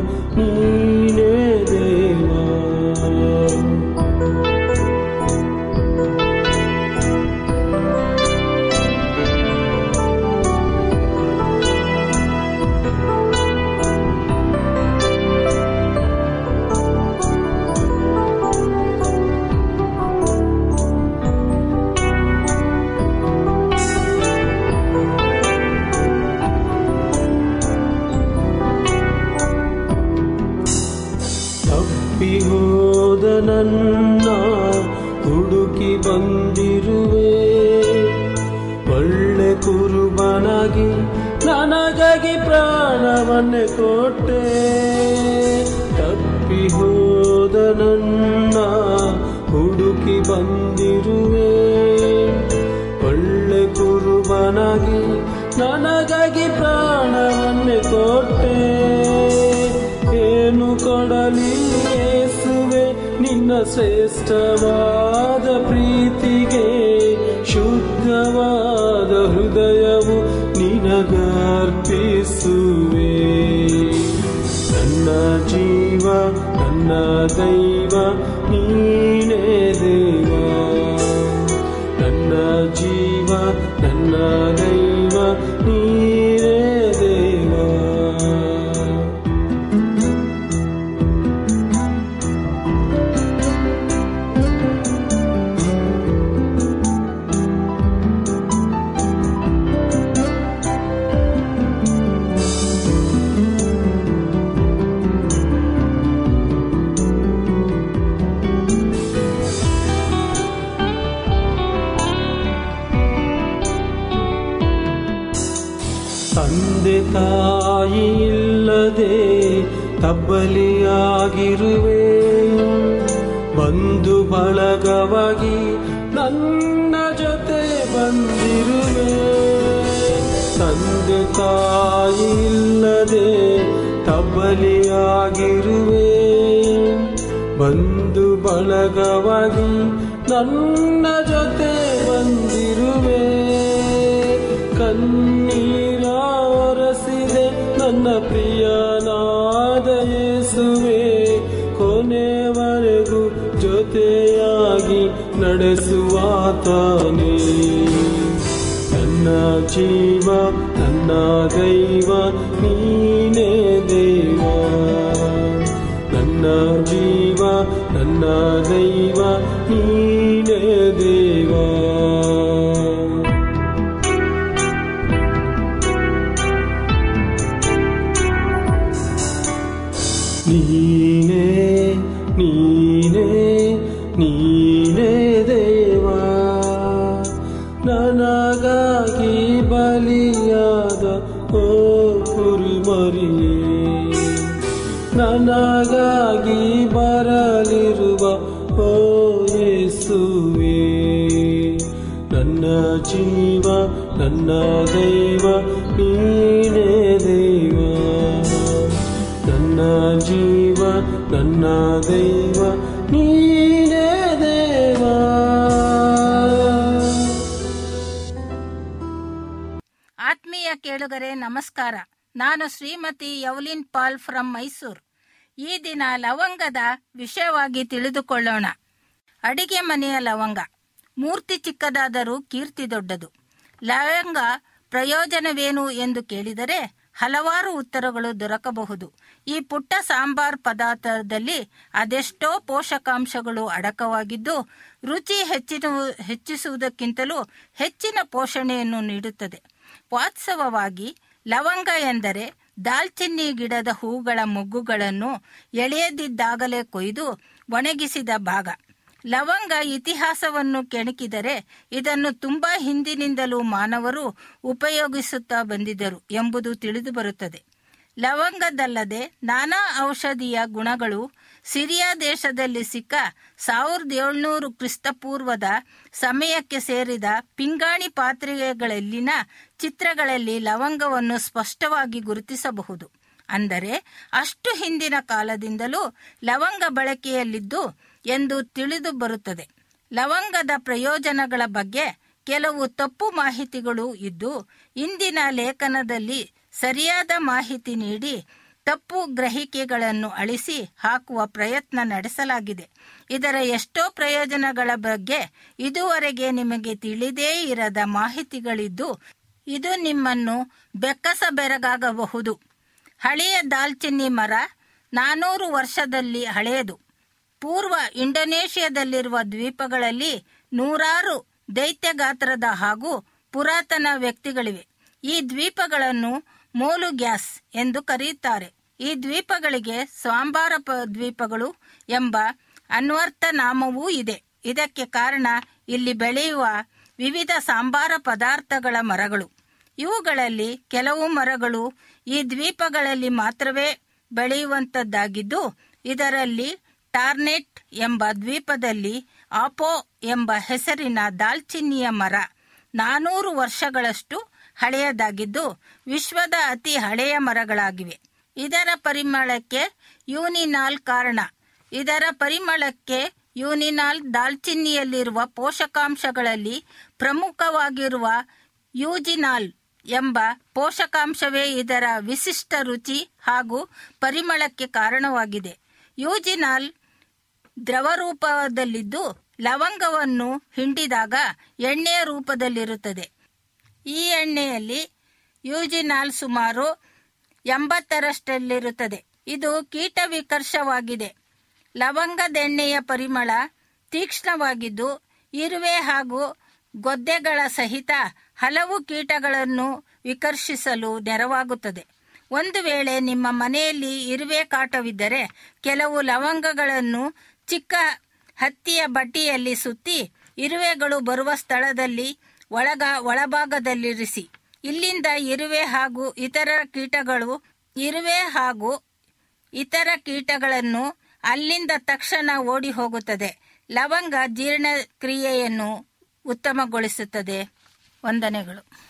ದೈವ ನನಗಾಗಿ ಪ್ರಾಣವನ್ನು ಕೊಟ್ಟೆ. ಏನು ಕೊಡಲಿ ಯೇಸುವೆ, ನಿನ್ನ ಶ್ರೇಷ್ಠವಾದ ಪ್ರೀತಿಗೆ, ಶುದ್ಧವಾದ ಹೃದಯವು ನಿನಗರ್ಪಿಸುವೆ. ನನ್ನ ಜೀವ, ನನ್ನ ದೈವ ತಬ್ಬಲಿಯಾಗಿರುವೆ. ಬಂದು ಬಳಗವಾಗಿ ನನ್ನ ಜೊತೆ ಬಂದಿರುವೆ. ತಂದೆ ತಾಯಿ ಇಲ್ಲದೆ ತಬ್ಬಲಿಯಾಗಿರುವೆ. ಬಂದು ಬಳಗವಾಗಿ ನನ್ನ ನಡೆಸುವಾತನೇ ನನ್ನ ಜೀವ ನನ್ನ ದೈವ ನೀನೇ ದೇವ. ನನ್ನ ಜೀವ ನನ್ನ ದೈವ ನೀನೇ ದೈವ, ನೀನೇ ದೈವ. ನನ್ನ ಜೀವ, ನನ್ನ ದೈವ, ನೀನೇ ದೇವ. ಆತ್ಮೀಯ ಕೇಳುಗರೆ, ನಮಸ್ಕಾರ. ನಾನು Shrimati Yaulin Paul from Mysuru. ಈ ದಿನ ಲವಂಗದ ವಿಷಯವಾಗಿ ತಿಳಿದುಕೊಳ್ಳೋಣ. ಅಡಿಗೆ ಮನೆಯ ಲವಂಗ. ಮೂರ್ತಿ ಚಿಕ್ಕದಾದರೂ ಕೀರ್ತಿ ದೊಡ್ಡದು. ಲವಂಗ ಪ್ರಯೋಜನವೇನು ಎಂದು ಕೇಳಿದರೆ ಹಲವಾರು ಉತ್ತರಗಳು ದೊರಕಬಹುದು. ಈ ಪುಟ್ಟ ಸಾಂಬಾರ್ ಪದಾರ್ಥದಲ್ಲಿ ಅದೆಷ್ಟೋ ಪೋಷಕಾಂಶಗಳು ಅಡಕವಾಗಿದ್ದು, ರುಚಿ ಹೆಚ್ಚಿನ, ಹೆಚ್ಚಿಸುವುದಕ್ಕಿಂತಲೂ ಹೆಚ್ಚಿನ ಪೋಷಣೆಯನ್ನು ನೀಡುತ್ತದೆ. ವಾಸ್ತವವಾಗಿ ಲವಂಗ ಎಂದರೆ ದಾಲ್ಚಿನ್ನಿ ಗಿಡದ ಹೂಗಳ ಮೊಗ್ಗುಗಳನ್ನು ಎಳೆಯದಿದ್ದಾಗಲೇ ಕೊಯ್ದು ಒಣಗಿಸಿದ ಭಾಗ. ಲವಂಗ ಇತಿಹಾಸವನ್ನು ಕೆಣಕಿದರೆ ಇದನ್ನು ತುಂಬಾ ಹಿಂದಿನಿಂದಲೂ ಮಾನವರು ಉಪಯೋಗಿಸುತ್ತಾ ಬಂದಿದ್ದರು ಎಂಬುದು ತಿಳಿದುಬರುತ್ತದೆ ಲವಂಗದಲ್ಲದೆ ನಾನಾ ಔಷಧೀಯ ಗುಣಗಳು ಸಿರಿಯಾ ದೇಶದಲ್ಲಿ ಸಿಕ್ಕ ಸಾವಿರದ ಏಳ್ನೂರು ಕ್ರಿಸ್ತಪೂರ್ವದ ಸಮಯಕ್ಕೆ ಸೇರಿದ ಪಿಂಗಾಣಿ ಪಾತ್ರೆಗಳಲ್ಲಿನ ಚಿತ್ರಗಳಲ್ಲಿ ಲವಂಗವನ್ನು ಸ್ಪಷ್ಟವಾಗಿ ಗುರುತಿಸಬಹುದು. ಅಂದರೆ ಅಷ್ಟು ಹಿಂದಿನ ಕಾಲದಿಂದಲೂ ಲವಂಗ ಬಳಕೆಯಲ್ಲಿದ್ದು ಎಂದು ತಿಳಿದು ಬರುತ್ತದೆ. ಲವಂಗದ ಪ್ರಯೋಜನಗಳ ಬಗ್ಗೆ ಕೆಲವು ತಪ್ಪು ಮಾಹಿತಿಗಳು ಇದ್ದು, ಇಂದಿನ ಲೇಖನದಲ್ಲಿ ಸರಿಯಾದ ಮಾಹಿತಿ ನೀಡಿ, ತಪ್ಪು ಗ್ರಹಿಕೆಗಳನ್ನು ಅಳಿಸಿ ಹಾಕುವ ಪ್ರಯತ್ನ ನಡೆಸಲಾಗಿದೆ. ಇದರ ಎಷ್ಟೋ ಪ್ರಯೋಜನಗಳ ಬಗ್ಗೆ ಇದುವರೆಗೆ ನಿಮಗೆ ತಿಳಿದೇ ಇರದ ಮಾಹಿತಿಗಳಿದ್ದು, ಇದು ನಿಮ್ಮನ್ನು ಬೆಕ್ಕಸ ಬೆರಗಾಗಬಹುದು ಹಳೆಯ ದಾಲ್ಚಿನ್ನಿ ಮರ ನಾನೂರು ವರ್ಷದಲ್ಲಿ ಹಳೆಯದು. ಪೂರ್ವ ಇಂಡೋನೇಷ್ಯಾದಲ್ಲಿರುವ ದ್ವೀಪಗಳಲ್ಲಿ ನೂರಾರು ದೈತ್ಯ ಗಾತ್ರದ ಹಾಗೂ ಪುರಾತನ ವ್ಯಕ್ತಿಗಳಿವೆ. ಈ ದ್ವೀಪಗಳನ್ನು ಮೋಲು ಗ್ಯಾಸ್ ಎಂದು ಕರೆಯುತ್ತಾರೆ. ಈ ದ್ವೀಪಗಳಿಗೆ ಸ್ವಾಂಬಾರ ದ್ವೀಪಗಳು ಎಂಬ ಅನ್ವರ್ಥ ನಾಮವೂ ಇದೆ. ಇದಕ್ಕೆ ಕಾರಣ ಇಲ್ಲಿ ಬೆಳೆಯುವ ವಿವಿಧ ಸಾಂಬಾರ ಪದಾರ್ಥಗಳ ಮರಗಳು. ಇವುಗಳಲ್ಲಿ ಕೆಲವು ಮರಗಳು ಈ ದ್ವೀಪಗಳಲ್ಲಿ ಮಾತ್ರವೇ ಬೆಳೆಯುವಂತದ್ದಾಗಿದ್ದು, ಇದರಲ್ಲಿ ಟಾರ್ನೆಟ್ ಎಂಬ ದ್ವೀಪದಲ್ಲಿ ಆಪೋ ಎಂಬ ಹೆಸರಿನ ದಾಲ್ಚಿನ್ನಿಯ ಮರ ನಾನೂರು ವರ್ಷಗಳಷ್ಟು ಹಳೆಯದಾಗಿದ್ದು, ವಿಶ್ವದ ಅತಿ ಹಳೆಯ ಮರಗಳಾಗಿವೆ. ಇದರ ಪರಿಮಳಕ್ಕೆ ಯೂನಿನಾಲ್ ಕಾರಣ. ಇದರ ಪರಿಮಳಕ್ಕೆ ಯೂನಿನಾಲ್ ದಾಲ್ಚಿನ್ನಿಯಲ್ಲಿರುವ ಪೋಷಕಾಂಶಗಳಲ್ಲಿ ಪ್ರಮುಖವಾಗಿರುವ ಯೂಜಿನಾಲ್ ಎಂಬ ಪೋಷಕಾಂಶವೇ ಇದರ ವಿಶಿಷ್ಟ ರುಚಿ ಹಾಗೂ ಪರಿಮಳಕ್ಕೆ ಕಾರಣವಾಗಿದೆ. ಯೂಜಿನಾಲ್ ದ್ರವ ರೂಪದಲ್ಲಿದ್ದು ಲವಂಗವನ್ನು ಹಿಂಡಿದಾಗ ಎಣ್ಣೆಯ ರೂಪದಲ್ಲಿರುತ್ತದೆ. ಈ ಎಣ್ಣೆಯಲ್ಲಿ ಯೂಜಿನಾಲ್ ಸುಮಾರು ಎಂಬತ್ತರಷ್ಟಲ್ಲಿರುತ್ತದೆ ಇದು ಕೀಟ ವಿಕರ್ಷವಾಗಿದೆ ಲವಂಗದೆಣ್ಣೆಯ ಪರಿಮಳ ತೀಕ್ಷ್ಣವಾಗಿದ್ದು ಇರುವೆ ಹಾಗೂ ಗೊದ್ದೆಗಳ ಸಹಿತ ಹಲವು ಕೀಟಗಳನ್ನು ವಿಕರ್ಷಿಸಲು ನೆರವಾಗುತ್ತದೆ. ಒಂದು ವೇಳೆ ನಿಮ್ಮ ಮನೆಯಲ್ಲಿ ಇರುವೆ ಕಾಟವಿದ್ದರೆ ಕೆಲವು ಲವಂಗಗಳನ್ನು ಚಿಕ್ಕ ಹತ್ತಿಯ ಬಟ್ಟಿಯಲ್ಲಿ ಸುತ್ತಿ ಇರುವೆಗಳು ಬರುವ ಸ್ಥಳದಲ್ಲಿ ಒಳಗ ಒಳಭಾಗದಲ್ಲಿರಿಸಿ. ಇಲ್ಲಿಂದ ಇರುವೆ ಹಾಗೂ ಇತರ ಕೀಟಗಳು, ಇರುವೆ ಹಾಗೂ ಇತರ ಕೀಟಗಳನ್ನು ಅಲ್ಲಿಂದ ತಕ್ಷಣ ಓಡಿ ಹೋಗುತ್ತದೆ. ಲವಂಗ ಜೀರ್ಣಕ್ರಿಯೆಯನ್ನು ಉತ್ತಮಗೊಳಿಸುತ್ತದೆ. ವಂದನೆಗಳು.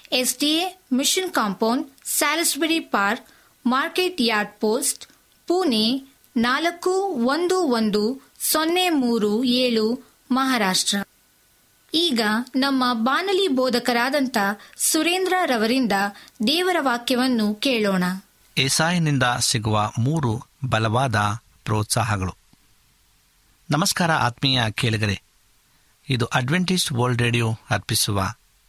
SDA mission compound, Salisbury park, market yard post, Pune ನಾಲ್ಕು ಒಂದು ಒಂದು ಸೊನ್ನೆ ಮೂರು ಏಳು, ಮಹಾರಾಷ್ಟ್ರ. ಈಗ ನಮ್ಮ ಬಾನಲಿ ಬೋಧಕರಾದಂಥ ಸುರೇಂದ್ರ ರವರಿಂದ ದೇವರ ವಾಕ್ಯವನ್ನು ಕೇಳೋಣ. ಏಸಾಯನಿಂದ ಸಿಗುವ ಮೂರು ಬಲವಾದ ಪ್ರೋತ್ಸಾಹಗಳು. ನಮಸ್ಕಾರ ಆತ್ಮೀಯ ಕೇಳಿಗರೆ, ಇದು ಅಡ್ವೆಂಟಿಸ್ಟ್ ವರ್ಲ್ಡ್ ರೇಡಿಯೋ ಅರ್ಪಿಸುವ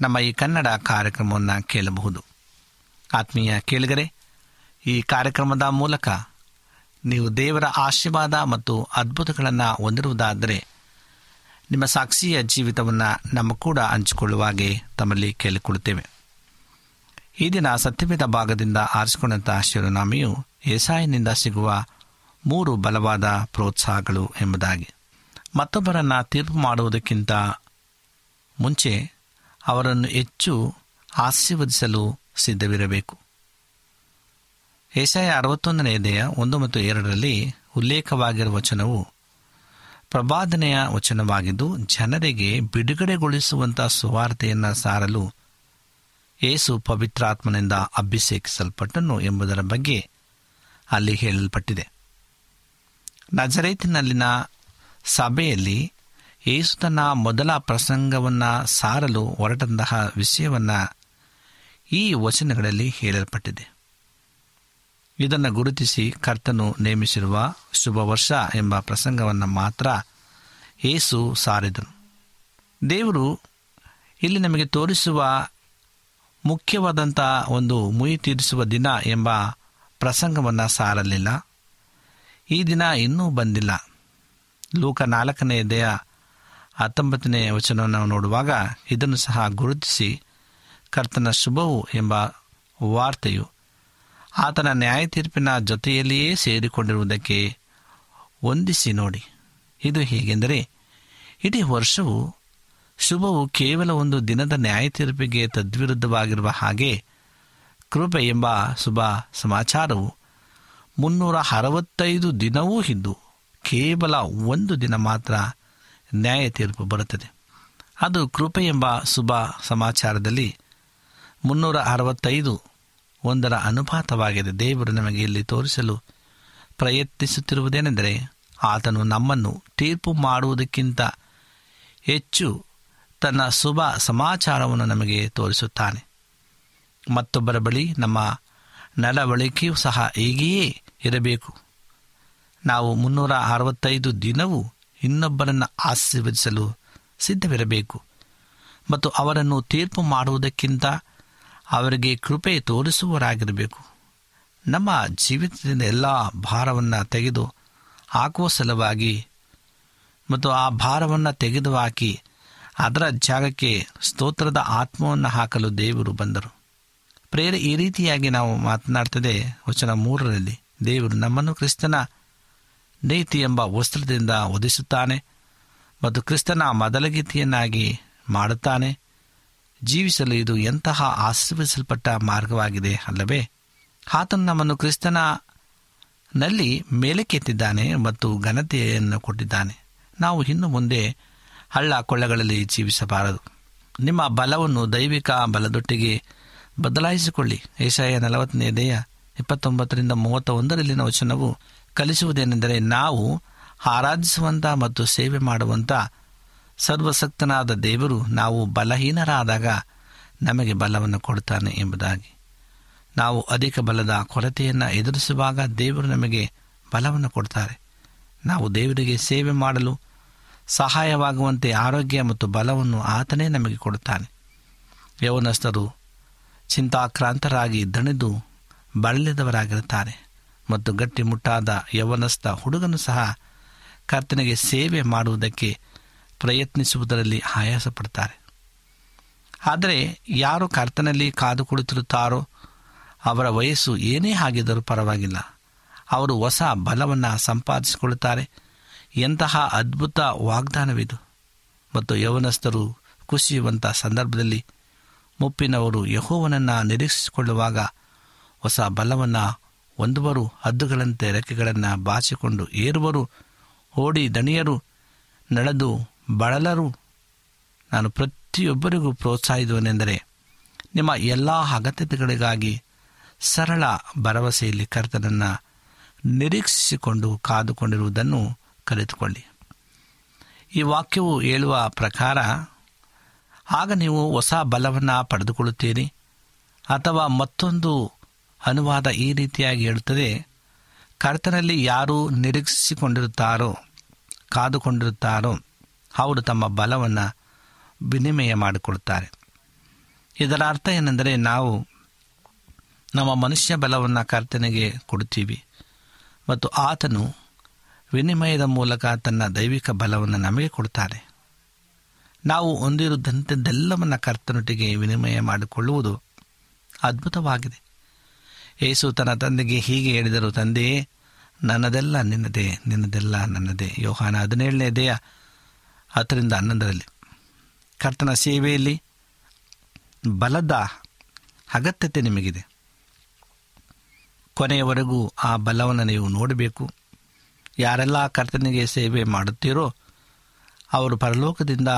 ನಮ್ಮ ಈ ಕನ್ನಡ ಕಾರ್ಯಕ್ರಮವನ್ನು ಕೇಳಬಹುದು. ಆತ್ಮೀಯ ಕೇಳಿಗರೆ, ಈ ಕಾರ್ಯಕ್ರಮದ ಮೂಲಕ ನೀವು ದೇವರ ಆಶೀರ್ವಾದ ಮತ್ತು ಅದ್ಭುತಗಳನ್ನು ಹೊಂದಿರುವುದಾದರೆ, ನಿಮ್ಮ ಸಾಕ್ಷಿಯ ಜೀವಿತವನ್ನು ನಮ್ಮ ಕೂಡ ಹಂಚಿಕೊಳ್ಳುವಾಗೆ ತಮ್ಮಲ್ಲಿ ಕೇಳಿಕೊಳ್ಳುತ್ತೇವೆ. ಈ ದಿನ ಸತ್ಯವೇದ ಭಾಗದಿಂದ ಆರಿಸಿಕೊಂಡಂತಹ ಶಿವನಾಮಿಯು ಏಸಾಯಿನಿಂದ ಸಿಗುವ ಮೂರು ಬಲವಾದ ಪ್ರೋತ್ಸಾಹಗಳು ಎಂಬುದಾಗಿ. ಮತ್ತೊಬ್ಬರನ್ನು ತೀರ್ಪು ಮಾಡುವುದಕ್ಕಿಂತ ಮುಂಚೆ ಅವರನ್ನು ಹೆಚ್ಚು ಆಶೀರ್ವದಿಸಲು ಸಿದ್ಧವಿರಬೇಕು. ಏಸಾಯ ಅರವತ್ತೊಂದನೆಯದೆಯ ಒಂದು ಮತ್ತು ಎರಡರಲ್ಲಿ ಉಲ್ಲೇಖವಾಗಿರುವ ವಚನವು ಪ್ರಬಾದನೆಯ ವಚನವಾಗಿದ್ದು, ಜನರಿಗೆ ಬಿಡುಗಡೆಗೊಳಿಸುವಂಥ ಸುವಾರ್ತೆಯನ್ನು ಸಾರಲು ಏಸು ಪವಿತ್ರಾತ್ಮನಿಂದ ಅಭಿಷೇಕಿಸಲ್ಪಟ್ಟನು ಎಂಬುದರ ಬಗ್ಗೆ ಅಲ್ಲಿ ಹೇಳಲ್ಪಟ್ಟಿದೆ. ನಜರೇತಿನಲ್ಲಿನ ಸಭೆಯಲ್ಲಿ ಏಸು ತನ್ನ ಮೊದಲ ಪ್ರಸಂಗವನ್ನು ಸಾರಲು ಹೊರಟಂತಹ ವಿಷಯವನ್ನು ಈ ವಚನಗಳಲ್ಲಿ ಹೇಳಲ್ಪಟ್ಟಿದೆ. ಇದನ್ನು ಗುರುತಿಸಿ ಕರ್ತನು ನೇಮಿಸಿರುವ ಶುಭ ವರ್ಷ ಎಂಬ ಪ್ರಸಂಗವನ್ನು ಮಾತ್ರ ಏಸು ಸಾರಿದನು. ದೇವರು ಇಲ್ಲಿ ನಮಗೆ ತೋರಿಸುವ ಮುಖ್ಯವಾದಂಥ ಒಂದು ಮುಯಿ ತೀರಿಸುವ ದಿನ ಎಂಬ ಪ್ರಸಂಗವನ್ನು ಸಾರಲಿಲ್ಲ. ಈ ದಿನ ಇನ್ನೂ ಬಂದಿಲ್ಲ. ಲೂಕ ನಾಲ್ಕನೆಯದೆಯ ಹತ್ತೊಂಬತ್ತನೇ ವಚನವನ್ನು ನಾವು ನೋಡುವಾಗ ಇದನ್ನು ಸಹ ಗುರುತಿಸಿ, ಕರ್ತನ ಶುಭವು ಎಂಬ ವಾರ್ತೆಯು ಆತನ ನ್ಯಾಯ ತೀರ್ಪಿನ ಜೊತೆಯಲ್ಲಿಯೇ ಸೇರಿಕೊಂಡಿರುವುದಕ್ಕೆ ಹೊಂದಿಸಿ ನೋಡಿ. ಇದು ಹೇಗೆಂದರೆ, ಇಡೀ ವರ್ಷವು ಶುಭವು ಕೇವಲ ಒಂದು ದಿನದ ನ್ಯಾಯ ತೀರ್ಪಿಗೆ ತದ್ವಿರುದ್ಧವಾಗಿರುವ ಹಾಗೆ ಕೃಪೆ ಎಂಬ ಶುಭ ಸಮಾಚಾರವು ಮುನ್ನೂರ ಅರವತ್ತೈದು ದಿನವೂ ಇದ್ದು ಕೇವಲ ಒಂದು ದಿನ ಮಾತ್ರ ನ್ಯಾಯ ತೀರ್ಪು ಬರುತ್ತದೆ. ಅದು ಕೃಪೆ ಎಂಬ ಶುಭ ಸಮಾಚಾರದಲ್ಲಿ ಮುನ್ನೂರ ಅರವತ್ತೈದು ಒಂದರ ಅನುಪಾತವಾಗಿದೆ. ದೇವರು ನಮಗೆ ಇಲ್ಲಿ ತೋರಿಸಲು ಪ್ರಯತ್ನಿಸುತ್ತಿರುವುದೇನೆಂದರೆ ಆತನು ನಮ್ಮನ್ನು ತೀರ್ಪು ಮಾಡುವುದಕ್ಕಿಂತ ಹೆಚ್ಚು ತನ್ನ ಶುಭ ಸಮಾಚಾರವನ್ನು ನಮಗೆ ತೋರಿಸುತ್ತಾನೆ. ಮತ್ತೊಬ್ಬರ ಬಳಿ ನಮ್ಮ ನಡವಳಿಕೆಯೂ ಸಹ ಹೀಗೆಯೇ ಇರಬೇಕು. ನಾವು ಮುನ್ನೂರ ಅರವತ್ತೈದು ದಿನವೂ ಇನ್ನೊಬ್ಬರನ್ನು ಆಶೀರ್ವದಿಸಲು ಸಿದ್ಧವಿರಬೇಕು. ಮತ್ತು ಅವರನ್ನು ತೀರ್ಪು ಮಾಡುವುದಕ್ಕಿಂತ ಅವರಿಗೆ ಕೃಪೆ ತೋರಿಸುವರಾಗಿರಬೇಕು ನಮ್ಮ ಜೀವಿತದಿಂದ ಎಲ್ಲ ಭಾರವನ್ನು ತೆಗೆದು ಹಾಕುವ ಸಲುವಾಗಿ ಮತ್ತು ಆ ಭಾರವನ್ನು ತೆಗೆದು ಹಾಕಿ ಅದರ ಜಾಗಕ್ಕೆ ಸ್ತೋತ್ರದ ಆತ್ಮವನ್ನು ಹಾಕಲು ದೇವರು ಬಂದರು. ಪ್ರೇರ ಈ ರೀತಿಯಾಗಿ ನಾವು ಮಾತನಾಡ್ತದೆ ವಚನ ಮೂರರಲ್ಲಿ. ದೇವರು ನಮ್ಮನ್ನು ಕ್ರಿಸ್ತನ ನೀತಿ ಎಂಬ ವಸ್ತ್ರದಿಂದ ಒದಿಸುತ್ತಾನೆ ಮತ್ತು ಕ್ರಿಸ್ತನ ಮೊದಲಗೀತಿಯನ್ನಾಗಿ ಮಾಡುತ್ತಾನೆ. ಜೀವಿಸಲು ಇದು ಎಂತಹ ಆಶೀರ್ವಿಸಲ್ಪಟ್ಟ ಮಾರ್ಗವಾಗಿದೆ ಅಲ್ಲವೇ? ಆತನು ನಮ್ಮನ್ನು ಕ್ರಿಸ್ತನ ನಲ್ಲಿ ಮೇಲಕ್ಕೆತ್ತಿದ್ದಾನೆ ಮತ್ತು ಘನತೆಯನ್ನು ಕೊಟ್ಟಿದ್ದಾನೆ. ನಾವು ಇನ್ನು ಮುಂದೆ ಹಳ್ಳ ಕೊಳ್ಳಗಳಲ್ಲಿ ಜೀವಿಸಬಾರದು. ನಿಮ್ಮ ಬಲವನ್ನು ದೈವಿಕ ಬಲದೊಟ್ಟಿಗೆ ಬದಲಾಯಿಸಿಕೊಳ್ಳಿ. ಏಷಾಯ ನಲವತ್ತನೇ ದೇಹ ಇಪ್ಪತ್ತೊಂಬತ್ತರಿಂದ ಮೂವತ್ತ ಒಂದರಲ್ಲಿನ ವಚನವು ಕಲಿಸುವುದೇನೆಂದರೆ ನಾವು ಆರಾಧಿಸುವಂಥ ಮತ್ತು ಸೇವೆ ಮಾಡುವಂಥ ಸರ್ವಸಕ್ತನಾದ ದೇವರು ನಾವು ಬಲಹೀನರಾದಾಗ ನಮಗೆ ಬಲವನ್ನು ಕೊಡುತ್ತಾನೆ ಎಂಬುದಾಗಿ. ನಾವು ಅಧಿಕ ಬಲದ ಕೊರತೆಯನ್ನು ಎದುರಿಸುವಾಗ ದೇವರು ನಮಗೆ ಬಲವನ್ನು ಕೊಡ್ತಾರೆ ನಾವು ದೇವರಿಗೆ ಸೇವೆ ಮಾಡಲು ಸಹಾಯವಾಗುವಂತೆ ಆರೋಗ್ಯ ಮತ್ತು ಬಲವನ್ನು ಆತನೇ ನಮಗೆ ಕೊಡುತ್ತಾನೆ. ಯೌವನಸ್ಥರು ಚಿಂತಾಕ್ರಾಂತರಾಗಿ ದಣಿದು ಬಳಲಿದವರಾಗಿರುತ್ತಾರೆ. ಮತ್ತು ಗಟ್ಟಿಮುಟ್ಟಾದ ಯವನಸ್ಥ ಹುಡುಗನು ಸಹ ಕರ್ತನಿಗೆ ಸೇವೆ ಮಾಡುವುದಕ್ಕೆ ಪ್ರಯತ್ನಿಸುವುದರಲ್ಲಿ ಆಯಾಸ ಪಡ್ತಾರೆ ಆದರೆ ಯಾರು ಕರ್ತನಲ್ಲಿ ಕಾದು ಕುಳಿತಿರುತ್ತಾರೋ ಅವರ ವಯಸ್ಸು ಏನೇ ಆಗಿದ್ದರೂ ಪರವಾಗಿಲ್ಲ. ಅವರು ಹೊಸ ಬಲವನ್ನು ಸಂಪಾದಿಸಿಕೊಳ್ಳುತ್ತಾರೆ. ಎಂತಹ ಅದ್ಭುತ ವಾಗ್ದಾನವಿದು. ಮತ್ತು ಯೌವನಸ್ಥರು ಕುಸಿಯುವಂಥ ಸಂದರ್ಭದಲ್ಲಿ ಮುಪ್ಪಿನವರು ಯಹೋವನನ್ನು ನಿರೀಕ್ಷಿಸಿಕೊಳ್ಳುವಾಗ ಹೊಸ ಬಲವನ್ನು ಹೊಂದುವರು ಹದ್ದುಗಳಂತೆ ರೆಕ್ಕೆಗಳನ್ನು ಬಾಚಿಕೊಂಡು ಏರುವರು. ಓಡಿ ದಣಿಯರು, ನಡೆದು ಬಳಲರು. ನಾನು ಪ್ರತಿಯೊಬ್ಬರಿಗೂ ಪ್ರೋತ್ಸಾಹಿಸುವನೆಂದರೆ ನಿಮ್ಮ ಎಲ್ಲ ಅಗತ್ಯತೆಗಳಿಗಾಗಿ ಸರಳ ಭರವಸೆಯಲ್ಲಿ ಕರ್ತನನ್ನು ನಿರೀಕ್ಷಿಸಿಕೊಂಡು ಕಾದುಕೊಂಡಿರುವುದನ್ನು ಕಲಿತುಕೊಳ್ಳಿ. ಈ ವಾಕ್ಯವು ಹೇಳುವ ಪ್ರಕಾರ, ಆಗ ನೀವು ಹೊಸ ಬಲವನ್ನು ಪಡೆದುಕೊಳ್ಳುತ್ತೀರಿ ಅಥವಾ ಮತ್ತೊಂದು ಅನುವಾದ ಈ ರೀತಿಯಾಗಿ ಹೇಳುತ್ತದೆ, ಕರ್ತನಲ್ಲಿ ಯಾರು ನಿರೀಕ್ಷಿಸಿಕೊಂಡಿರುತ್ತಾರೋ, ಕಾದುಕೊಂಡಿರುತ್ತಾರೋ, ಅವರು ತಮ್ಮ ಬಲವನ್ನು ವಿನಿಮಯ ಮಾಡಿಕೊಳ್ಳುತ್ತಾರೆ ಇದರ ಅರ್ಥ ಏನೆಂದರೆ ನಾವು ನಮ್ಮ ಮನುಷ್ಯ ಬಲವನ್ನು ಕರ್ತನಿಗೆ ಕೊಡುತ್ತೀವಿ ಮತ್ತು ಆತನು ವಿನಿಮಯದ ಮೂಲಕ ತನ್ನ ದೈವಿಕ ಬಲವನ್ನು ನಮಗೆ ಕೊಡುತ್ತಾರೆ. ನಾವು ಹೊಂದಿರುವಂಥದ್ದೆಲ್ಲವನ್ನು ಕರ್ತನೊಟ್ಟಿಗೆ ವಿನಿಮಯ ಮಾಡಿಕೊಳ್ಳುವುದು ಅದ್ಭುತವಾಗಿದೆ. ಯೇಸು ತನ್ನ ತಂದೆಗೆ ಹೀಗೆ ಹೇಳಿದರು ತಂದೆಯೇ ನನ್ನದೆಲ್ಲ ನಿನ್ನದೇ, ನಿನ್ನದೆಲ್ಲ ನನ್ನದೇ. ಯೋಹಾನ ಹದಿನೇಳನೇ ದೇಹ ಹತ್ತರಿಂದ ಹನ್ನೊಂದರಲ್ಲಿ. ಕರ್ತನ ಸೇವೆಯಲ್ಲಿ ಬಲದ ಅಗತ್ಯತೆ ನಿಮಗಿದೆ. ಕೊನೆಯವರೆಗೂ ಆ ಬಲವನ್ನು ನೀವು ನೋಡಬೇಕು. ಯಾರೆಲ್ಲ ಕರ್ತನಿಗೆ ಸೇವೆ ಮಾಡುತ್ತೀರೋ, ಅವರು ಪರಲೋಕದಿಂದ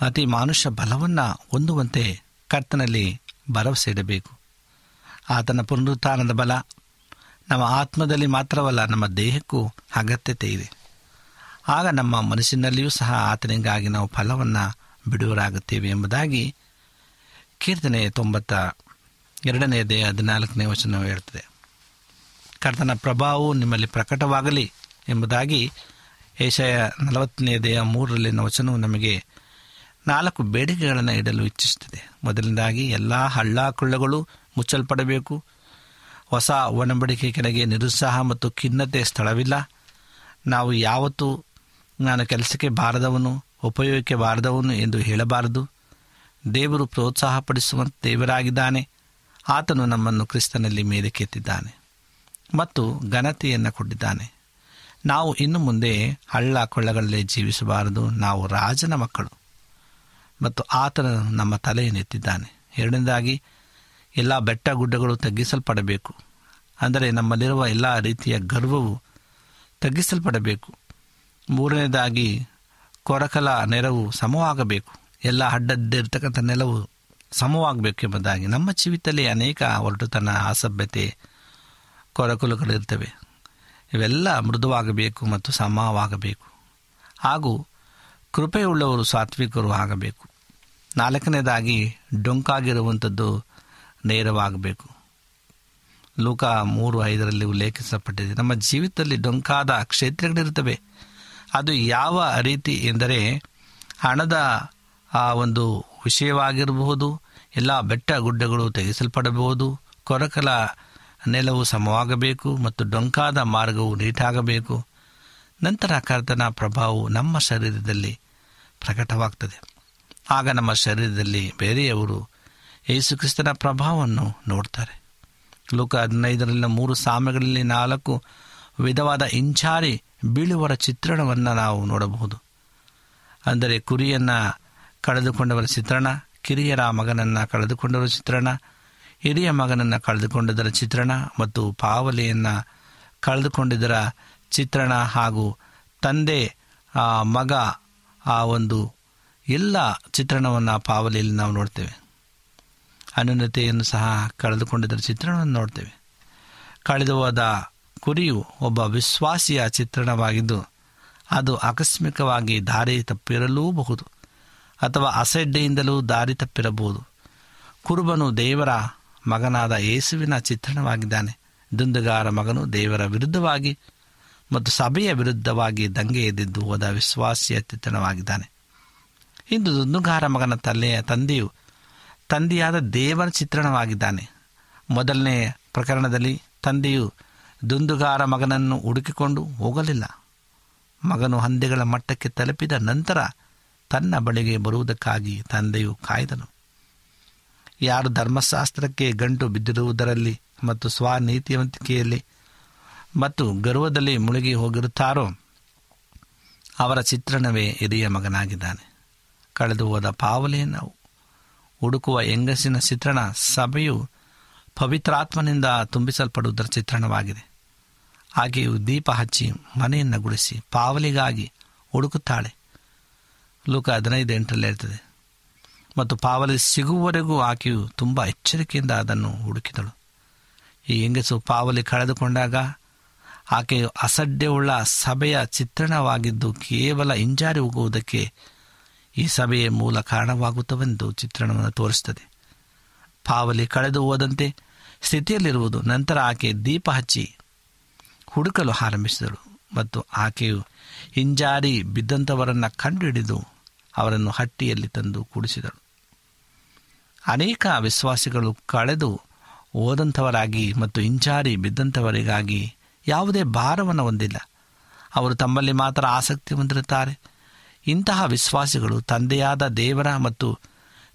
ಅತಿ ಮಾನುಷ್ಯ ಬಲವನ್ನು ಹೊಂದುವಂತೆ ಕರ್ತನಲ್ಲಿ ಭರವಸೆ ಇಡಬೇಕು. ಆತನ ಪುನರುತ್ಥಾನದ ಬಲ ನಮ್ಮ ಆತ್ಮದಲ್ಲಿ ಮಾತ್ರವಲ್ಲ, ನಮ್ಮ ದೇಹಕ್ಕೂ ಅಗತ್ಯತೆ ಇದೆ ಆಗ ನಮ್ಮ ಮನಸ್ಸಿನಲ್ಲಿಯೂ ಸಹ ಆತನಿಗಾಗಿ ನಾವು ಫಲವನ್ನು ಬಿಡುವರಾಗುತ್ತೇವೆ ಎಂಬುದಾಗಿ ಕೀರ್ತನೆ ತೊಂಬತ್ತ ಎರಡನೇ ದೇಹ ಹದಿನಾಲ್ಕನೇ ವಚನ ಹೇಳ್ತದೆ. ಕರ್ತನ ಪ್ರಭಾವವು ನಿಮ್ಮಲ್ಲಿ ಪ್ರಕಟವಾಗಲಿ ಎಂಬುದಾಗಿ ಏಷಯ ನಲವತ್ತನೇ ದೇಹ ಮೂರರಲ್ಲಿನ ವಚನವು ನಮಗೆ ನಾಲ್ಕು ಬೇಡಿಕೆಗಳನ್ನು ಇಡಲು ಇಚ್ಛಿಸುತ್ತದೆ. ಮೊದಲನೇದಾಗಿ, ಎಲ್ಲ ಹಳ್ಳ ಕೊಳ್ಳಗಳು ಮುಚ್ಚಲ್ಪಡಬೇಕು. ಹೊಸ ಒಡಂಬಡಿಕೆ ಕೆಳಗೆ ನಿರುತ್ಸಾಹ ಮತ್ತು ಖಿನ್ನತೆ ಸ್ಥಳವಿಲ್ಲ. ನಾವು ಯಾವತ್ತೂ ನಾನು ಕೆಲಸಕ್ಕೆ ಬಾರದವನು, ಉಪಯೋಗಕ್ಕೆ ಬಾರದವನು ಎಂದು ಹೇಳಬಾರದು. ದೇವರು ಪ್ರೋತ್ಸಾಹಪಡಿಸುವಂಥ ದೇವರಾಗಿದ್ದಾನೆ. ಆತನು ನಮ್ಮನ್ನು ಕ್ರಿಸ್ತನಲ್ಲಿ ಮೇಲಕ್ಕೆತ್ತಿದ್ದಾನೆ ಮತ್ತು ಘನತೆಯನ್ನು ಕೊಟ್ಟಿದ್ದಾನೆ. ನಾವು ಇನ್ನು ಮುಂದೆ ಹಳ್ಳ ಕೊಳ್ಳಗಳಲ್ಲಿ ಜೀವಿಸಬಾರದು. ನಾವು ರಾಜನ ಮಕ್ಕಳು ಮತ್ತು ಆತನು ನಮ್ಮ ತಲೆಯನ್ನೆತ್ತಿದ್ದಾನೆ. ಎರಡನೇದಾಗಿ ಎಲ್ಲ ಬೆಟ್ಟ ಗುಡ್ಡಗಳು ತಗ್ಗಿಸಲ್ಪಡಬೇಕು. ಅಂದರೆ ನಮ್ಮಲ್ಲಿರುವ ಎಲ್ಲ ರೀತಿಯ ಗರ್ವವು ತಗ್ಗಿಸಲ್ಪಡಬೇಕು. ಮೂರನೇದಾಗಿ, ಕೊರಕಲ ನೆರವು ಸಮವಾಗಬೇಕು. ಎಲ್ಲ ಅಡ್ಡದ್ದಿರ್ತಕ್ಕಂಥ ನೆಲವು ಸಮವಾಗಬೇಕು ಎಂಬುದಾಗಿ ನಮ್ಮ ಜೀವಿತದಲ್ಲಿ ಅನೇಕ ಹೊರಟುತನ ಅಸಭ್ಯತೆ, ಕೊರಕಲುಗಳಿರ್ತವೆ. ಇವೆಲ್ಲ ಮೃದುವಾಗಬೇಕು ಮತ್ತು ಸಮವಾಗಬೇಕು. ಹಾಗೂ ಕೃಪೆಯುಳ್ಳವರು ಸಾತ್ವಿಕರು ಆಗಬೇಕು. ನಾಲ್ಕನೇದಾಗಿ, ಡೊಂಕಾಗಿರುವಂಥದ್ದು ನೇರವಾಗಬೇಕು. ಲೂಕ ಮೂರು ಐದರಲ್ಲಿ ಉಲ್ಲೇಖಿಸಲ್ಪಟ್ಟಿದೆ. ನಮ್ಮ ಜೀವಿತದಲ್ಲಿ ಡೊಂಕಾದ ಕ್ಷೇತ್ರಗಳಿರ್ತವೆ ಅದು ಯಾವ ರೀತಿ ಎಂದರೆ ಹಣದ, ಆ, ಒಂದು ವಿಷಯವಾಗಿರಬಹುದು, ಎಲ್ಲ ಬೆಟ್ಟ ಗುಡ್ಡಗಳು ತೆಗೆಸಲ್ಪಡಬಹುದು, ಕೊರಕಲ ನೆಲವು ಸಮವಾಗಬೇಕು ಮತ್ತು ಡೊಂಕಾದ ಮಾರ್ಗವು ನೀಟಾಗಬೇಕು. ನಂತರ ಕರ್ತನ ಪ್ರಭಾವವು ನಮ್ಮ ಶರೀರದಲ್ಲಿ ಪ್ರಕಟವಾಗ್ತದೆ. ಆಗ ನಮ್ಮ ಶರೀರದಲ್ಲಿ ಬೇರೆಯವರು ಯೇಸುಕ್ರಿಸ್ತನ ಪ್ರಭಾವವನ್ನು ನೋಡ್ತಾರೆ. ಲೋಕ ಹದಿನೈದರಲ್ಲಿನ ಮೂರು ಸಾಮ್ಯಗಳಲ್ಲಿ ನಾಲ್ಕು ವಿಧವಾದ ಇಂಚಾರಿ ಬೀಳುವರ ಚಿತ್ರಣವನ್ನು ನಾವು ನೋಡಬಹುದು. ಅಂದರೆ ಕುರಿಯನ್ನು ಕಳೆದುಕೊಂಡವರ ಚಿತ್ರಣ, ಕಿರಿಯರ ಮಗನನ್ನು ಕಳೆದುಕೊಂಡವರ ಚಿತ್ರಣ, ಹಿರಿಯ ಮಗನನ್ನು ಕಳೆದುಕೊಂಡಿದ್ದರ ಚಿತ್ರಣ ಮತ್ತು ಪಾವಲಿಯನ್ನು ಕಳೆದುಕೊಂಡಿದ್ದರ ಚಿತ್ರಣ ಹಾಗೂ ತಂದೆ ಮಗ, ಆ ಒಂದು ಎಲ್ಲ ಚಿತ್ರಣವನ್ನು ಪಾವಲಿಯಲ್ಲಿ ನಾವು ನೋಡ್ತೇವೆ. ಅನ್ಯೂನ್ಯತೆಯನ್ನು ಸಹ ಕಳೆದುಕೊಂಡಿದ್ದರ ಚಿತ್ರಣವನ್ನು ನೋಡ್ತೇವೆ. ಕಳೆದು ಹೋದ ಕುರಿಯು ಒಬ್ಬ ವಿಶ್ವಾಸಿಯ ಚಿತ್ರಣವಾಗಿದ್ದು, ಅದು ಆಕಸ್ಮಿಕವಾಗಿ ದಾರಿ ತಪ್ಪಿರಲೂಬಹುದು ಅಥವಾ ಅಸಡ್ಡೆಯಿಂದಲೂ ದಾರಿ ತಪ್ಪಿರಬಹುದು. ಕುರುಬನು ದೇವರ ಮಗನಾದ ಯೇಸುವಿನ ಚಿತ್ರಣವಾಗಿದ್ದಾನೆ. ದುಂದುಗಾರ ಮಗನು ದೇವರ ವಿರುದ್ಧವಾಗಿ ಮತ್ತು ಸಭೆಯ ವಿರುದ್ಧವಾಗಿ ದಂಗೆ ಎದ್ದಿದ್ದು ಹೋದ ವಿಶ್ವಾಸಿಯ ಚಿತ್ರಣವಾಗಿದ್ದಾನೆ. ಇಂದು ದುಂದುಗಾರ ಮಗನ ತಲೆಯ ತಂದೆಯು ತಂದೆಯಾದ ದೇವರ ಚಿತ್ರಣವಾಗಿದ್ದಾನೆ. ಮೊದಲನೇ ಪ್ರಕರಣದಲ್ಲಿ ತಂದೆಯು ದುಂದುಗಾರ ಮಗನನ್ನು ಹುಡುಕಿಕೊಂಡು ಹೋಗಲಿಲ್ಲ. ಮಗನು ಹಂದಿಗಳ ಮಟ್ಟಕ್ಕೆ ತಲುಪಿದ ನಂತರ ತನ್ನ ಬಳಿಗೆ ಬರುವುದಕ್ಕಾಗಿ ತಂದೆಯು ಕಾಯ್ದನು. ಯಾರು ಧರ್ಮಶಾಸ್ತ್ರಕ್ಕೆ ಗಂಟು ಬಿದ್ದಿರುವುದರಲ್ಲಿ ಮತ್ತು ಸ್ವನೀತಿವಂತಿಕೆಯಲ್ಲಿ ಮತ್ತು ಗರ್ವದಲ್ಲಿ ಮುಳುಗಿ ಹೋಗಿರುತ್ತಾರೋ, ಅವರ ಚಿತ್ರಣವೇ ಹಿರಿಯ ಮಗನಾಗಿದ್ದಾನೆ. ಕಳೆದು ಹೋದ ಪಾವಲೆಯನ್ನು ಹುಡುಕುವ ಹೆಂಗಸಿನ ಚಿತ್ರಣ ಸಭೆಯು ಪವಿತ್ರಾತ್ಮನಿಂದ ತುಂಬಿಸಲ್ಪಡುವುದರ ಚಿತ್ರಣವಾಗಿದೆ. ಹಾಗೆಯೂ ದೀಪ ಹಚ್ಚಿ ಮನೆಯನ್ನು ಗುಡಿಸಿ ಪಾವಲಿಗಾಗಿ ಹುಡುಕುತ್ತಾಳೆ. ಲೂಕ ಹದಿನೈದು ಎಂಟರಲ್ಲಿ ಇರ್ತದೆ ಮತ್ತು ಪಾವಲಿ ಸಿಗುವವರೆಗೂ ಆಕೆಯು ತುಂಬ ಎಚ್ಚರಿಕೆಯಿಂದ ಅದನ್ನು ಹುಡುಕಿದಳು. ಈ ಹೆಂಗಸು ಪಾವಲಿ ಕಳೆದುಕೊಂಡಾಗ ಆಕೆಯು ಅಸಡ್ಡೆಯುಳ್ಳ ಸಭೆಯ ಚಿತ್ರಣವಾಗಿದ್ದು ಕೇವಲ ಹಿಂಜಾರಿ ಹೋಗುವುದಕ್ಕೆ ಈ ಸಭೆಯ ಮೂಲ ಕಾರಣವಾಗುತ್ತವೆಂದು ಚಿತ್ರಣವನ್ನು ತೋರಿಸುತ್ತದೆ. ಪಾವಲಿ ಕಳೆದು ಹೋದಂತೆ ಸ್ಥಿತಿಯಲ್ಲಿರುವುದು ನಂತರ ಆಕೆ ದೀಪ ಹಚ್ಚಿ ಹುಡುಕಲು ಆರಂಭಿಸಿದಳು ಮತ್ತು ಆಕೆಯು ಹಿಂಜಾರಿ ಬಿದ್ದಂಥವರನ್ನು ಕಂಡುಹಿಡಿದು ಅವರನ್ನು ಹಟ್ಟಿಯಲ್ಲಿ ತಂದು ಕೂಡಿಸಿದಳು. ಅನೇಕ ವಿಶ್ವಾಸಿಗಳು ಕಳೆದು ಓದಂಥವರಾಗಿ ಮತ್ತು ಹಿಂಜಾರಿ ಬಿದ್ದಂಥವರಿಗಾಗಿ ಯಾವುದೇ ಭಾರವನ್ನು ಹೊಂದಿಲ್ಲ. ಅವರು ತಮ್ಮಲ್ಲಿ ಮಾತ್ರ ಆಸಕ್ತಿ ಹೊಂದಿರುತ್ತಾರೆ. ಇಂತಹ ವಿಶ್ವಾಸಿಗಳು ತಂದೆಯಾದ ದೇವರ ಮತ್ತು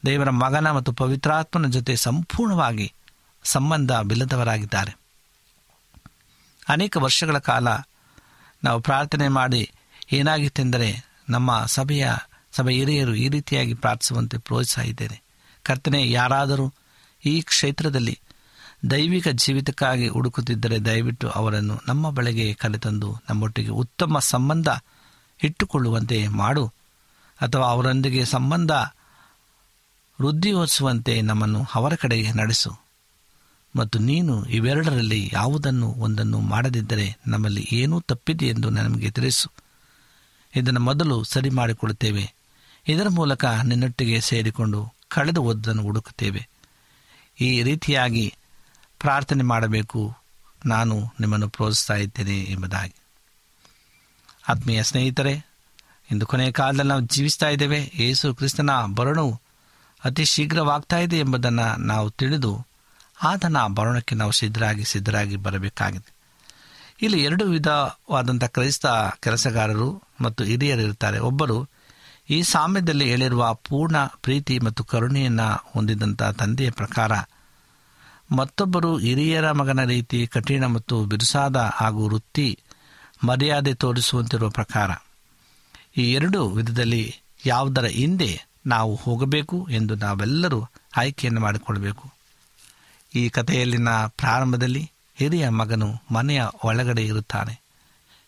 ದೇವರ ಮಗನ ಮತ್ತು ಪವಿತ್ರಾತ್ಮನ ಜೊತೆ ಸಂಪೂರ್ಣವಾಗಿ ಸಂಬಂಧ ಬಿಲ್ಲದವರಾಗಿದ್ದಾರೆ. ಅನೇಕ ವರ್ಷಗಳ ಕಾಲ ನಾವು ಪ್ರಾರ್ಥನೆ ಮಾಡಿ ಏನಾಗಿತ್ತೆಂದರೆ ನಮ್ಮ ಸಭೆಯ, ಸಭೆ ಹಿರಿಯರು ಈ ರೀತಿಯಾಗಿ ಪ್ರಾರ್ಥಿಸುವಂತೆ ಪ್ರೋತ್ಸಾಹಿದ್ದೇನೆ. ಕರ್ತನೆ, ಯಾರಾದರೂ ಈ ಕ್ಷೇತ್ರದಲ್ಲಿ ದೈವಿಕ ಜೀವಿತಕ್ಕಾಗಿ ಹುಡುಕುತ್ತಿದ್ದರೆ ದಯವಿಟ್ಟು ಅವರನ್ನು ನಮ್ಮ ಬಳಿಗೆ ಕರೆತಂದು ನಮ್ಮೊಟ್ಟಿಗೆ ಉತ್ತಮ ಸಂಬಂಧ ಇಟ್ಟುಕೊಳ್ಳುವಂತೆ ಮಾಡು ಅಥವಾ ಅವರೊಂದಿಗೆ ಸಂಬಂಧ ವೃದ್ಧಿಯೋತ್ಸುವಂತೆ ನಮ್ಮನ್ನು ಅವರ ಕಡೆಗೆ ನಡೆಸು. ಮತ್ತು ನೀನು ಇವೆರಡರಲ್ಲಿ ಯಾವುದನ್ನು ಒಂದನ್ನು ಮಾಡದಿದ್ದರೆ ನಮ್ಮಲ್ಲಿ ಏನೂ ತಪ್ಪಿದೆ ಎಂದು ನಮಗೆ ತಿಳಿಸು. ಇದನ್ನು ಮೊದಲು ಸರಿ ಮಾಡಿಕೊಳ್ಳುತ್ತೇವೆ. ಇದರ ಮೂಲಕ ನಿನ್ನೊಟ್ಟಿಗೆ ಸೇರಿಕೊಂಡು ಕಳೆದು ಓದನ್ನು ಹುಡುಕುತ್ತೇವೆ. ಈ ರೀತಿಯಾಗಿ ಪ್ರಾರ್ಥನೆ ಮಾಡಬೇಕು. ನಾನು ನಿಮ್ಮನ್ನು ಪ್ರೋತ್ಸಾಹಿಸುತ್ತೇನೆ ಎಂಬುದಾಗಿ. ಆತ್ಮೀಯ ಸ್ನೇಹಿತರೆ, ಇಂದು ಕೊನೆಯ ಕಾಲದಲ್ಲಿ ನಾವು ಜೀವಿಸ್ತಾ ಇದ್ದೇವೆ. ಯೇಸು ಕ್ರಿಸ್ತನ ಬರಣವು ಅತಿ ಶೀಘ್ರವಾಗ್ತಾ ಇದೆ ಎಂಬುದನ್ನು ನಾವು ತಿಳಿದು ಆತನ ಬರಣಕ್ಕೆ ನಾವು ಸಿದ್ಧರಾಗಿ ಸಿದ್ಧರಾಗಿ ಬರಬೇಕಾಗಿದೆ. ಇಲ್ಲಿ ಎರಡು ವಿಧವಾದಂಥ ಕ್ರೈಸ್ತ ಕೆಲಸಗಾರರು ಮತ್ತು ಹಿರಿಯರು ಇರ್ತಾರೆ. ಒಬ್ಬರು ಈ ಸಾಮ್ಯದಲ್ಲಿ ಹೇಳಿರುವ ಪೂರ್ಣ ಪ್ರೀತಿ ಮತ್ತು ಕರುಣೆಯನ್ನು ಹೊಂದಿದಂಥ ತಂದೆಯ ಪ್ರಕಾರ, ಮತ್ತೊಬ್ಬರು ಹಿರಿಯರ ಮಗನ ರೀತಿ ಕಠಿಣ ಮತ್ತು ಬಿರುಸಾದ ಹಾಗೂ ವೃತ್ತಿ ಮರ್ಯಾದೆ ತೋರಿಸುವಂತಿರುವ ಪ್ರಕಾರ ಈ ಎರಡು ವಿಧದಲ್ಲಿ ಯಾವುದರ ಹಿಂದೆ ನಾವು ಹೋಗಬೇಕು ಎಂದು ನಾವೆಲ್ಲರೂ ಆಯ್ಕೆಯನ್ನು ಮಾಡಿಕೊಳ್ಬೇಕು ಈ ಕಥೆಯಲ್ಲಿನ ಪ್ರಾರಂಭದಲ್ಲಿ ಹಿರಿಯ ಮಗನು ಮನೆಯ ಒಳಗಡೆ ಇರುತ್ತಾನೆ.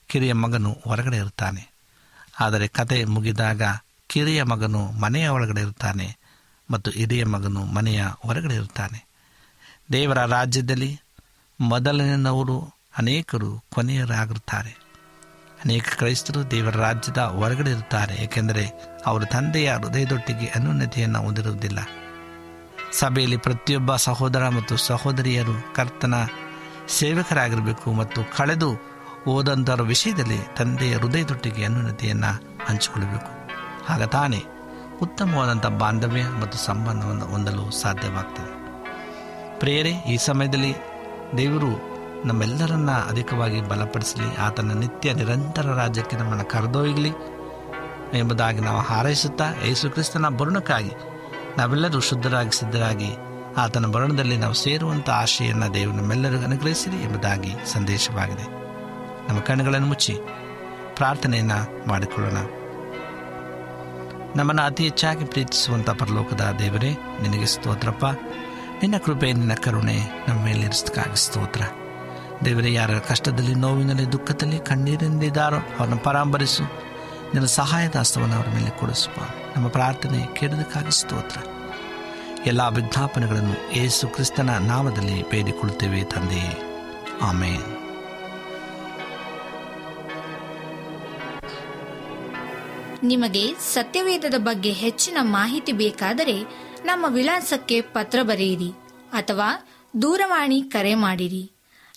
ಕಿರಿಯ ಮಗನು ಹೊರಗಡೆ ಇರುತ್ತಾನೆ. ಆದರೆ ಕತೆ ಮುಗಿದಾಗ ಕಿರಿಯ ಮಗನು ಮನೆಯ ಒಳಗಡೆ ಇರುತ್ತಾನೆ ಮತ್ತು ಹಿರಿಯ ಮಗನು ಮನೆಯ ಹೊರಗಡೆ ಇರುತ್ತಾನೆ. ದೇವರ ರಾಜ್ಯದಲ್ಲಿ ಮೊದಲನೆಯವರು ಅನೇಕರು ಕೊನೆಯರಾಗಿರುತ್ತಾರೆ. ಅನೇಕ ಕ್ರೈಸ್ತರು ದೇವರ ರಾಜ್ಯದ ಹೊರಗಡೆ ಇರುತ್ತಾರೆ, ಏಕೆಂದರೆ ಅವರು ತಂದೆಯ ಹೃದಯದೊಟ್ಟಿಗೆ ಅನ್ಯೂನ್ಯತೆಯನ್ನು ಹೊಂದಿರುವುದಿಲ್ಲ. ಸಭೆಯಲ್ಲಿ ಪ್ರತಿಯೊಬ್ಬ ಸಹೋದರ ಮತ್ತು ಸಹೋದರಿಯರು ಕರ್ತನ ಸೇವಕರಾಗಿರಬೇಕು ಮತ್ತು ಕಳೆದು ಓದಂತರ ವಿಷಯದಲ್ಲಿ ತಂದೆಯ ಹೃದಯದೊಟ್ಟಿಗೆ ಅನ್ಯೂನ್ಯತೆಯನ್ನು ಹಂಚಿಕೊಳ್ಳಬೇಕು. ಆಗ ತಾನೇ ಉತ್ತಮವಾದಂಥ ಬಾಂಧವ್ಯ ಮತ್ತು ಸಂಬಂಧವನ್ನು ಹೊಂದಲು ಸಾಧ್ಯವಾಗ್ತದೆ. ಪ್ರೇರೆ ಈ ಸಮಯದಲ್ಲಿ ದೇವರು ನಮ್ಮೆಲ್ಲರನ್ನ ಅಧಿಕವಾಗಿ ಬಲಪಡಿಸಲಿ. ಆತನ ನಿತ್ಯ ನಿರಂತರ ರಾಜ್ಯಕ್ಕೆ ನಮ್ಮನ್ನು ಕರೆದೊಯ್ಯಲಿ ಎಂಬುದಾಗಿ ನಾವು ಹಾರೈಸುತ್ತಾ ಯೇಸು ಕ್ರಿಸ್ತನ ಬರುಣಕ್ಕಾಗಿ ನಾವೆಲ್ಲರೂ ಶುದ್ಧರಾಗಿ ಸಿದ್ಧರಾಗಿ ಆತನ ಬರುಣದಲ್ಲಿ ನಾವು ಸೇರುವಂಥ ಆಶೆಯನ್ನು ದೇವರು ನಮ್ಮೆಲ್ಲರಿಗೂ ಅನುಗ್ರಹಿಸಿರಿ ಎಂಬುದಾಗಿ ಸಂದೇಶವಾಗಿದೆ. ನಮ್ಮ ಕಣ್ಣುಗಳನ್ನು ಮುಚ್ಚಿ ಪ್ರಾರ್ಥನೆಯನ್ನು ಮಾಡಿಕೊಳ್ಳೋಣ. ನಮ್ಮನ್ನು ಅತಿ ಹೆಚ್ಚಾಗಿ ಪ್ರೀತಿಸುವಂಥ ಪರಲೋಕದ ದೇವರೇ, ನಿನಗೆ ಸ್ತೋತ್ರಪ್ಪ. ನಿನ್ನ ಕೃಪೆ, ನಿನ್ನ ಕರುಣೆ ನಮ್ಮ ಮೇಲೆ ಸ್ತೋತ್ರ. ದೇವರೇ, ಯಾರ ಕಷ್ಟದಲ್ಲಿ, ನೋವಿನಲ್ಲಿ, ದುಃಖದಲ್ಲಿ ಕಣ್ಣೀರಿಂದಿದ್ದಾರೋ ಅವರನ್ನು ಪರಾಂಬರಿಸು. ನಿನ್ನ ಸಹಾಯದ ಹಸ್ತವನ್ನು ಅವರ ಮೇಲೆ ಕೊಡಿಸುವ. ನಮ್ಮ ಪ್ರಾರ್ಥನೆ ಕೇಳೋದಕ್ಕಾಗಿ ಸ್ತೋತ್ರ. ಎಲ್ಲ ವಿಜ್ಞಾಪನೆಗಳನ್ನು ಏಸು ಕ್ರಿಸ್ತನ ನಾಮದಲ್ಲಿ ಬೇಡಿಕೊಳ್ಳುತ್ತೇವೆ ತಂದೆಯೇ ಆಮೇನ್. ನಿಮಗೆ ಸತ್ಯವೇದದ ಬಗ್ಗೆ ಹೆಚ್ಚಿನ ಮಾಹಿತಿ ಬೇಕಾದರೆ ನಮ್ಮ ವಿಳಾಸಕ್ಕೆ ಪತ್ರ ಬರೆಯಿರಿ ಅಥವಾ ದೂರವಾಣಿ ಕರೆ ಮಾಡಿರಿ.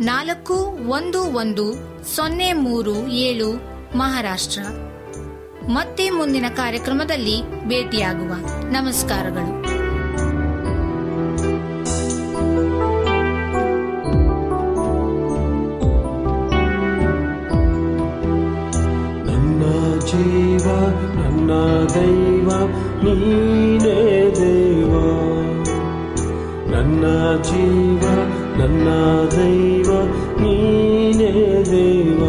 ನಾಲ್ಕು ಒಂದು ಒಂದು ಸೊನ್ನೆ ಮೂರು ಏಳು ಮಹಾರಾಷ್ಟ್ರ. ಮತ್ತೆ ಮುಂದಿನ ಕಾರ್ಯಕ್ರಮದಲ್ಲಿ ಭೇಟಿಯಾಗುವ. ನಮಸ್ಕಾರಗಳು. ನನ್ನ ಜೀವ, ನನ್ನ ದೈವ, ನೀನೇ ದೇವ. ನನ್ನ ಜೀವ ನನ್ನ ದೈವ ನೀನೇ ದೇವ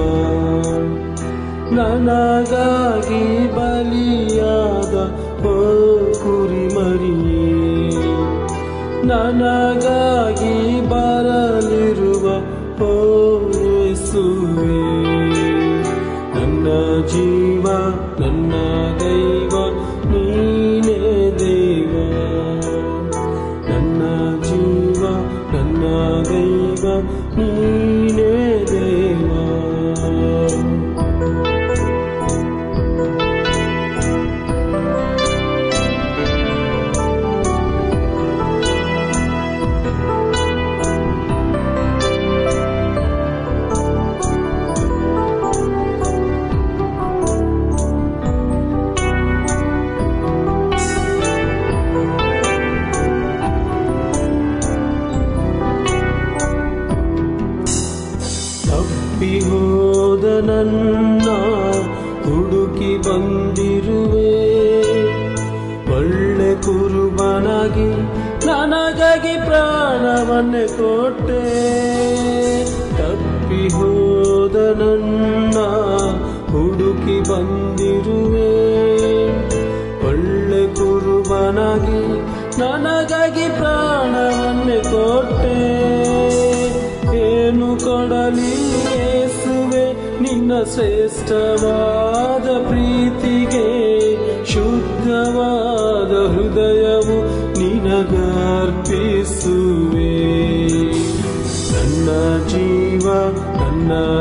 ನನಗಾಗಿ ಬಲಿಯಾದ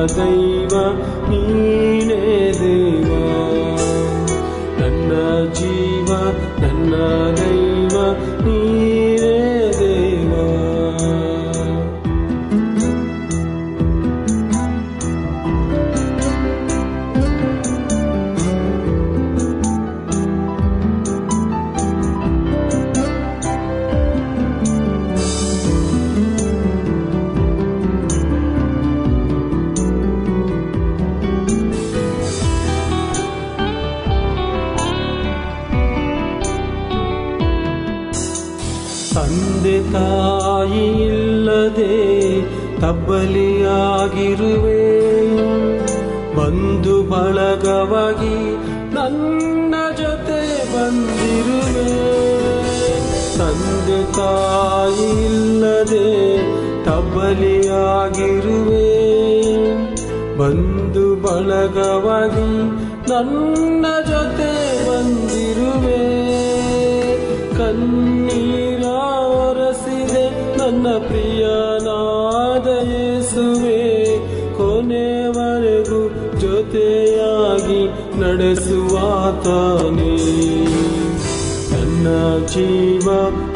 ನನ್ನ ತಬ್ಬಲಿಯಾಗಿರುವೆ ಬಂಧು ಬಳಗವಾಗಿ ನನ್ನ ಜೊತೆ ಬಂದಿರುವೆ. ತಂದೆ ತಾಯಿ ಇಲ್ಲದೆ ತಬ್ಬಲಿಯಾಗಿರುವೆ. ಬಂಧು ಬಳಗವಾಗಿ ನನ್ನ ಜೊತೆ ನಡೆಸುವಾತನೇ ನನ್ನ ಜೀವ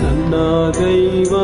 ನನ್ನ ದೈವ